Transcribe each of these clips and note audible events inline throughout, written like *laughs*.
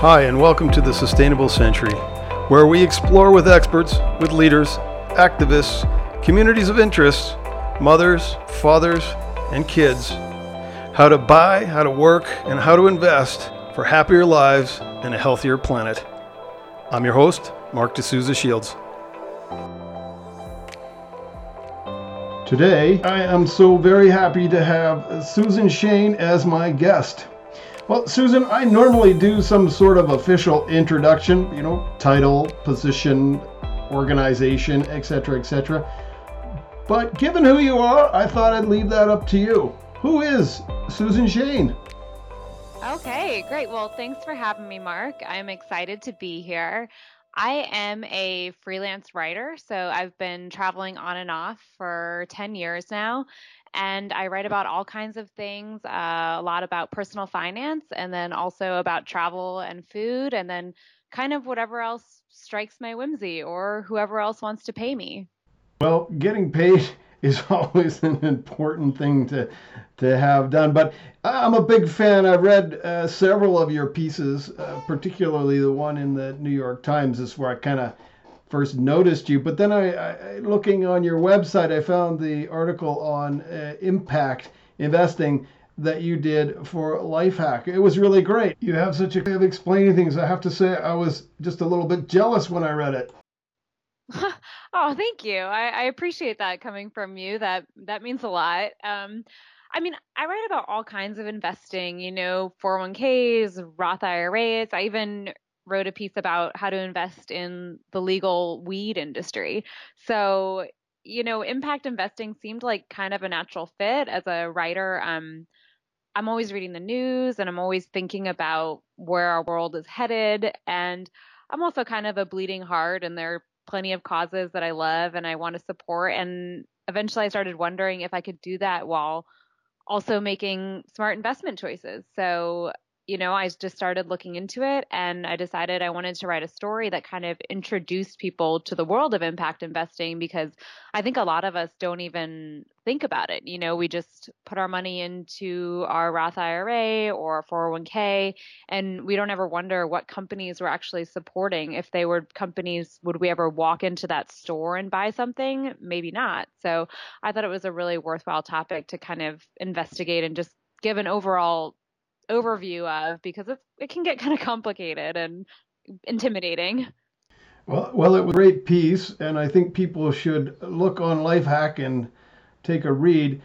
Hi, and welcome to the Sustainable Century, where we explore with experts, with leaders, activists, communities of interest, mothers, fathers, and kids how to buy, how to work, and how to invest for happier lives and a healthier planet. I'm your host, Marc de Sousa-Shields. Today, I am so very happy to have Susan Shain as my guest. Well, Susan, I normally do some sort of official introduction, you know, title, position, organization, etc., etc. But given who you are, I thought I'd leave that up to you. Who is Susan Shain? Okay, great. Well, thanks for having me, Mark. I'm excited to be here. I am a freelance writer, so I've been traveling on and off for 10 years now. And I write about all kinds of things, uh, a lot about personal finance, and then also about travel and food, and then kind of whatever else strikes my whimsy or whoever else wants to pay me. Well, getting paid is *laughs* always an important thing to to have done. But I'm a big fan. I've read uh, several of your pieces, uh, particularly the one in the New York Times. Is where I kind of first noticed you. But then I, I, looking on your website, I found the article on uh, impact investing that you did for Lifehack. It was really great. You have such a way of explaining things. I have to say, I was just a little bit jealous when I read it. *laughs* oh, thank you. I, I, appreciate that coming from you. That that means a lot. Um, I mean, I write about all kinds of investing. You know, 401ks, Roth IRAs. I even wrote a piece about how to invest in the legal weed industry. So, you know, impact investing seemed like kind of a natural fit as a writer. Um, I'm always reading the news and I'm always thinking about where our world is headed. And I'm also kind of a bleeding heart, and there plenty of causes that I love and I want to support. And eventually I started wondering if I could do that while also making smart investment choices. So you know, I just started looking into it and I decided I wanted to write a story that kind of introduced people to the world of impact investing because I think a lot of us don't even think about it. You know, we just put our money into our Roth IRA or 401k and we don't ever wonder what companies we're actually supporting. If they were companies, would we ever walk into that store and buy something? Maybe not. So I thought it was a really worthwhile topic to kind of investigate and just give an overall overview of because it, it can get kind of complicated and intimidating. Well, well, it was a great piece, and I think people should look on Lifehack and take a read.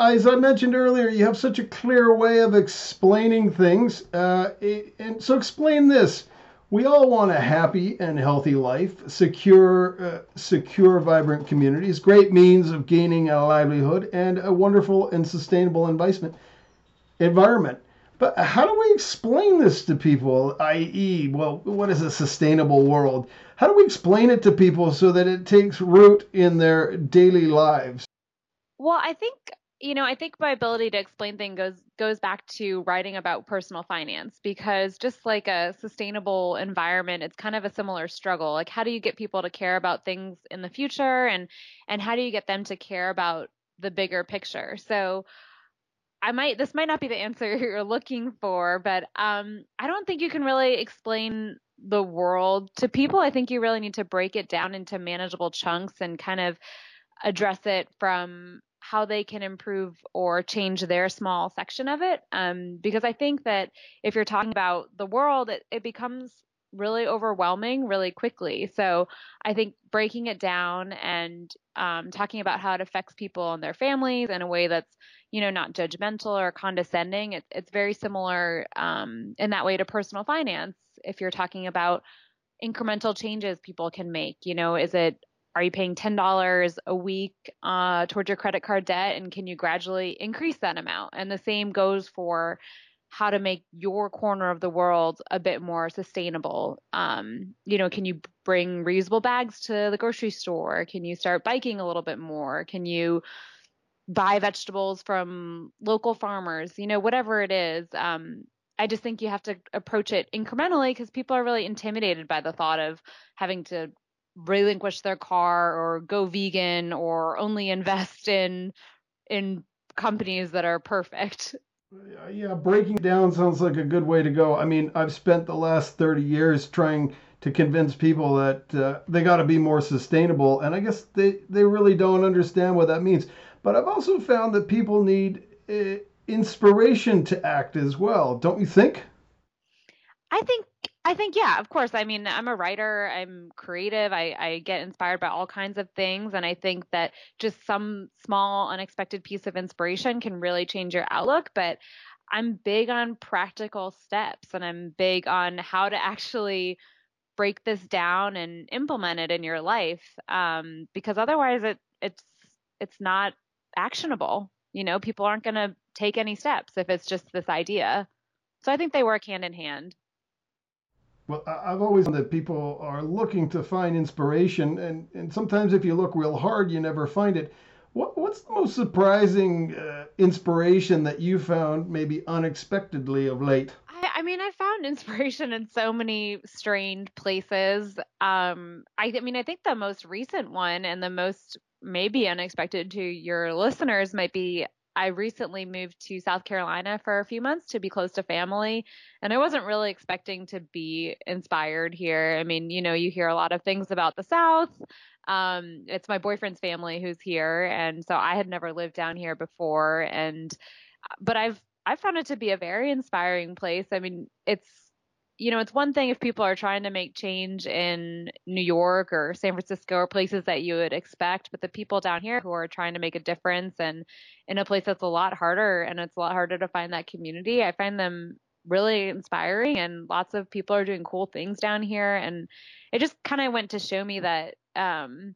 As I mentioned earlier, you have such a clear way of explaining things. Uh, and so, explain this. We all want a happy and healthy life, secure, uh, secure, vibrant communities, great means of gaining a livelihood, and a wonderful and sustainable environment. But how do we explain this to people, i.e., well, what is a sustainable world? How do we explain it to people so that it takes root in their daily lives? Well, I think you know, I think my ability to explain things goes goes back to writing about personal finance because just like a sustainable environment, it's kind of a similar struggle. Like how do you get people to care about things in the future and and how do you get them to care about the bigger picture? So I might this might not be the answer *laughs* you're looking for, but um, I don't think you can really explain the world to people. I think you really need to break it down into manageable chunks and kind of address it from how they can improve or change their small section of it. Um, because I think that if you're talking about the world, it, it becomes really overwhelming really quickly. So I think breaking it down and um, talking about how it affects people and their families in a way that's you know not judgmental or condescending. It, it's very similar um, in that way to personal finance. If you're talking about incremental changes people can make, you know, is it are you paying $10 a week uh, towards your credit card debt and can you gradually increase that amount and the same goes for how to make your corner of the world a bit more sustainable. Um, you know, can you bring reusable bags to the grocery store? Can you start biking a little bit more? Can you buy vegetables from local farmers? You know, whatever it is. Um, I just think you have to approach it incrementally because people are really intimidated by the thought of having to relinquish their car or go vegan or only invest in in companies that are perfect Yeah, breaking down sounds like a good way to go. I mean, I've spent the last 30 years trying to convince people that uh, they got to be more sustainable, and I guess they, they really don't understand what that means. But I've also found that people need uh, inspiration to act as well, don't you think? I think I think yeah, of course. I mean, I'm a writer, I'm creative, I, I get inspired by all kinds of things. And I think that just some small, unexpected piece of inspiration can really change your outlook. But I'm big on practical steps and I'm big on how to actually break this down and implement it in your life. Um, because otherwise it it's it's not actionable. You know, people aren't gonna take any steps if it's just this idea. So I think they work hand in hand. Well, I've always found that people are looking to find inspiration, and, and sometimes if you look real hard, you never find it. What, what's the most surprising uh, inspiration that you found, maybe unexpectedly of late? I, I, mean, I found *laughs* inspiration in so many strange places. Um, I, I mean, I think the most recent one and the most maybe unexpected to your listeners might be I recently moved to South Carolina for a few months to be close to family. And I wasn't really expecting to be inspired here. I mean, you know, you hear a lot of things about the South. Um, it's my boyfriend's family who's here. And so I had never lived down here before. And, but I've, I found it to be a very inspiring place. I mean, it's you know, it's one thing if people are trying to make change in New York or San Francisco or places that you would expect, but the people down here who are trying to make a difference and in a place that's a lot harder and it's a lot harder to find that community, I find them really inspiring and lots of people are doing cool things down here. And it just kind of went to show me that um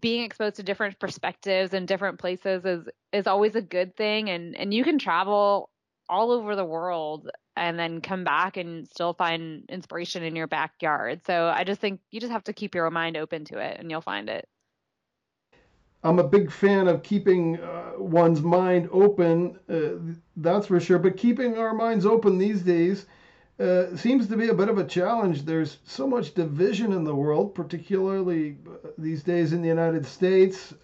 being exposed to different perspectives and different places is is always a good thing. And and you can travel all over the world and then come back and still find inspiration in your backyard. So I just think you just have to keep your mind open to it and you'll find it. I'm a big fan of keeping uh, one's mind open, uh, that's for sure. But keeping our minds open these days uh, seems to be a bit of a challenge. There's so much division in the world, particularly uh, these days in the United States.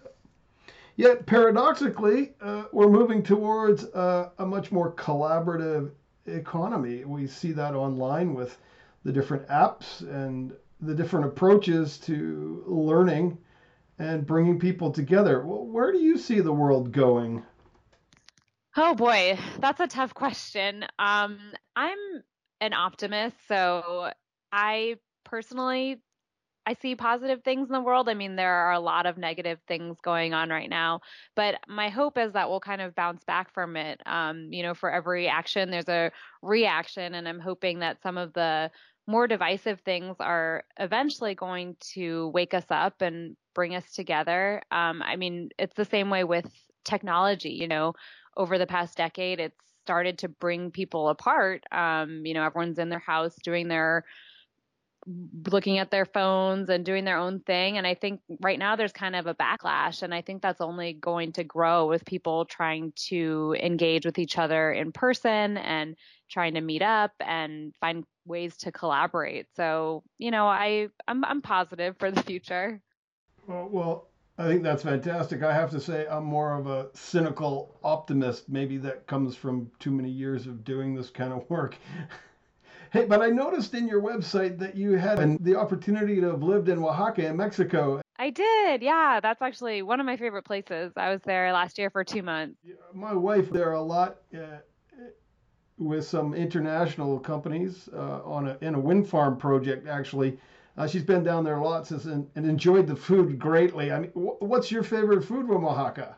Yet, paradoxically, uh, we're moving towards uh, a much more collaborative economy. We see that online with the different apps and the different approaches to learning and bringing people together. Well, where do you see the world going? Oh boy, that's a tough question. Um, I'm an optimist, so I personally I see positive things in the world. I mean, there are a lot of negative things going on right now, but my hope is that we'll kind of bounce back from it. Um, you know, for every action, there's a reaction, and I'm hoping that some of the more divisive things are eventually going to wake us up and bring us together. Um, I mean, it's the same way with technology. You know, over the past decade, it's started to bring people apart. Um, you know, everyone's in their house doing their looking at their phones and doing their own thing. And I think right now there's kind of a backlash. And I think that's only going to grow with people trying to engage with each other in person and trying to meet up and find ways to collaborate. So, you know, I, I'm, I'm positive for the future. Well, well, I think that's fantastic. I have to say, I'm more of a cynical optimist. Maybe that comes from too many years of doing this kind of work. *laughs* Hey, but I noticed in your website that you had the opportunity to have lived in Oaxaca in Mexico. I did. Yeah, that's actually one of my favorite places. I was there last year for two months. My wife there a lot uh, with some international companies uh, on a, in a wind farm project. Actually, uh, she's been down there lots and, and enjoyed the food greatly. I mean, what's your favorite food from Oaxaca?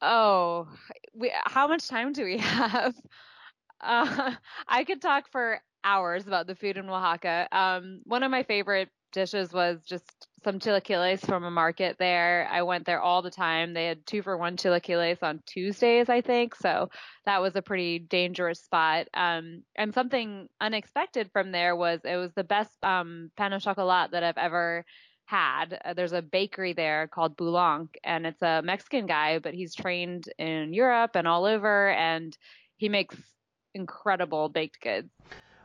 Oh, we, how much time do we *laughs* have? Uh, *laughs* I could talk for hours about the food in Oaxaca. Um, one of my favorite dishes was just some chilaquiles from a market there. I went there all the time. They had two for one chilaquiles on Tuesdays, I think. So that was a pretty dangerous spot. Um, and something unexpected from there was it was the best um, pain au chocolat that I've ever had. Uh, there's a bakery there called Boulenc, and it's a Mexican guy, but he's trained in Europe and all over, and he makes incredible baked goods.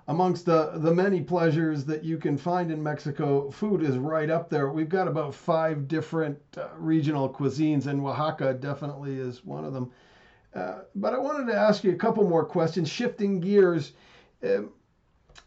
Amongst the, the many pleasures that you can find in Mexico, food is right up there. We've got about five different uh, regional cuisines, and Oaxaca definitely is one of them. Uh, but I wanted to ask you a couple more questions, shifting gears. Um,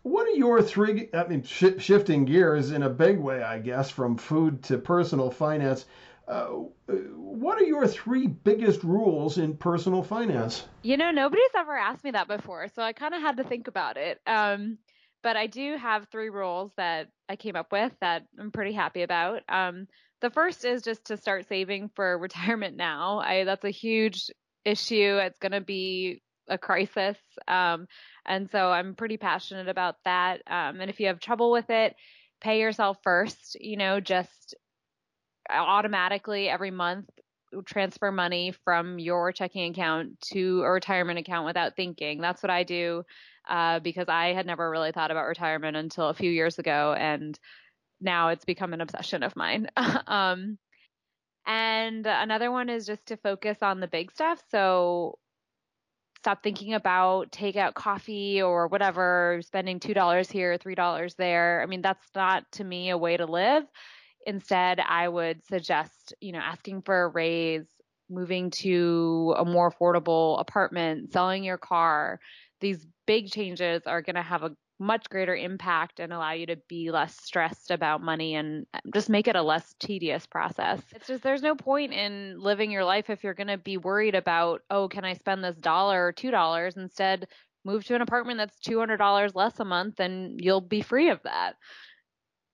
what are your three? I mean, sh- shifting gears in a big way, I guess, from food to personal finance. Uh, what are your three biggest rules in personal finance? You know, nobody's ever asked me that before, so I kind of had to think about it. Um, but I do have three rules that I came up with that I'm pretty happy about. Um, the first is just to start saving for *laughs* retirement now. I that's a huge issue. It's going to be a crisis. Um, and so I'm pretty passionate about that. Um, and if you have trouble with it, pay yourself first, you know, just automatically every month transfer money from your checking account to a retirement account without thinking. That's what I do uh, because I had never really thought about retirement until a few years ago. And now it's become an obsession of mine. *laughs* um, and another one is just to focus on the big stuff. So stop thinking about takeout coffee or whatever, spending $2 here, $3 there. I mean, that's not to me a way to live. Instead, I would suggest, you know, asking for a raise, moving to a more affordable apartment, selling your car. These big changes are going to have a much greater impact and allow you to be less stressed about money and um, just make it a less tedious process. It's just there's no point in living your life if you're going to be worried about, oh, can I spend this dollar or $2 instead move to an apartment that's $200 less a month and you'll be free of that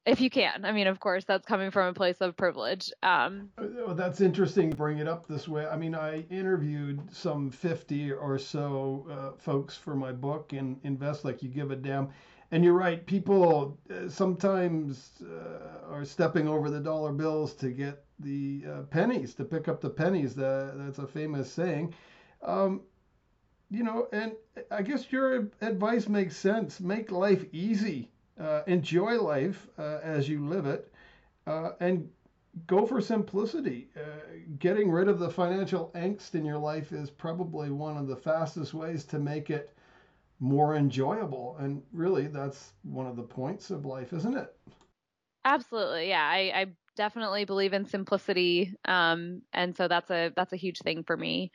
if you can. I mean, of course, that's coming from a place of privilege. Um, well, that's interesting. Bring it up this way. I mean, I interviewed some 50 or so uh, folks for my book in Invest Like You Give a Damn. And you're right. People uh, sometimes uh, are stepping over the dollar bills to get the uh, pennies, to pick up the pennies. That, that's a famous saying. Um, you know, and I guess your advice makes sense. Make life easy uh, enjoy life uh, as you live it, uh, and go for simplicity. Uh, getting rid of the financial angst in your life is probably one of the fastest ways to make it more enjoyable. And really, that's one of the points of life, isn't it? Absolutely, yeah. I, I definitely believe in simplicity, um, and so that's a that's a huge thing for me.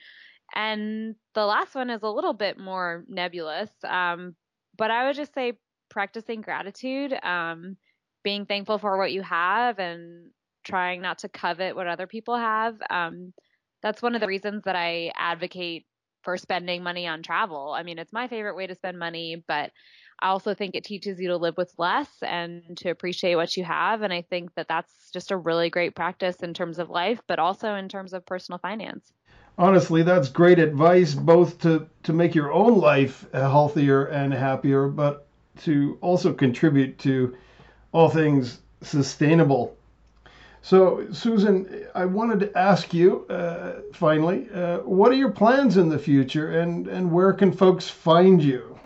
And the last one is a little bit more nebulous, um, but I would just say practicing gratitude, um, being thankful for what you have, and trying not to covet what other people have. Um, that's one of the reasons that I advocate for spending money on travel. I mean, it's my favorite way to spend money, but I also think it teaches you to live with less and to appreciate what you have. And I think that that's just a really great practice in terms of life, but also in terms of personal finance. Honestly, that's great advice, both to, to make your own life healthier and happier, but to also contribute to all things sustainable. So, Susan, I wanted to ask you uh, finally, uh, what are your plans in the future and, and where can folks find you?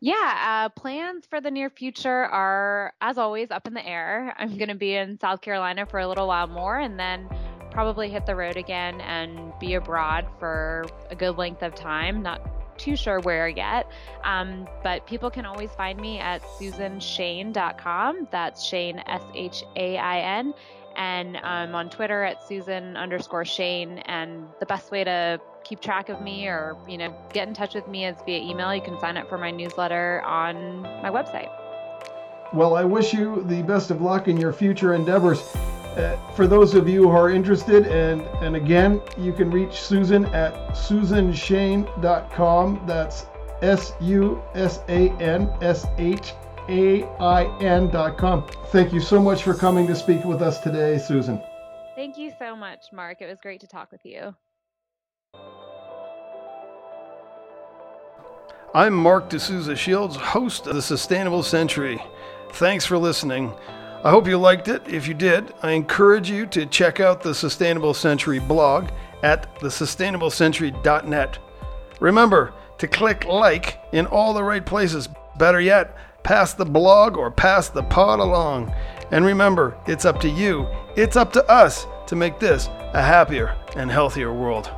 Yeah, uh, plans for the near future are, as always, up in the air. I'm going to be in South Carolina for a little while more and then probably hit the road again and be abroad for a good length of time. Not too sure where yet. Um, but people can always find me at susanshain.com. That's Shain, S H A I N. And I'm on Twitter at Susan underscore Shain. And the best way to keep track of me or, you know, get in touch with me is via email. You can sign up for my newsletter on my website. Well, I wish you the best of luck in your future endeavors. Uh, for those of you who are interested, and, and again, you can reach Susan at susanshain.com. That's S U S A N S H A I N.com. Thank you so much for coming to speak with us today, Susan. Thank you so much, Mark. It was great to talk with you. I'm Marc de Sousa-Shields, host of The Sustainable Century. Thanks for listening. I hope you liked it. If you did, I encourage you to check out the Sustainable Century blog at thesustainablecentury.net. Remember to click like in all the right places. Better yet, pass the blog or pass the pod along. And remember, it's up to you, it's up to us to make this a happier and healthier world.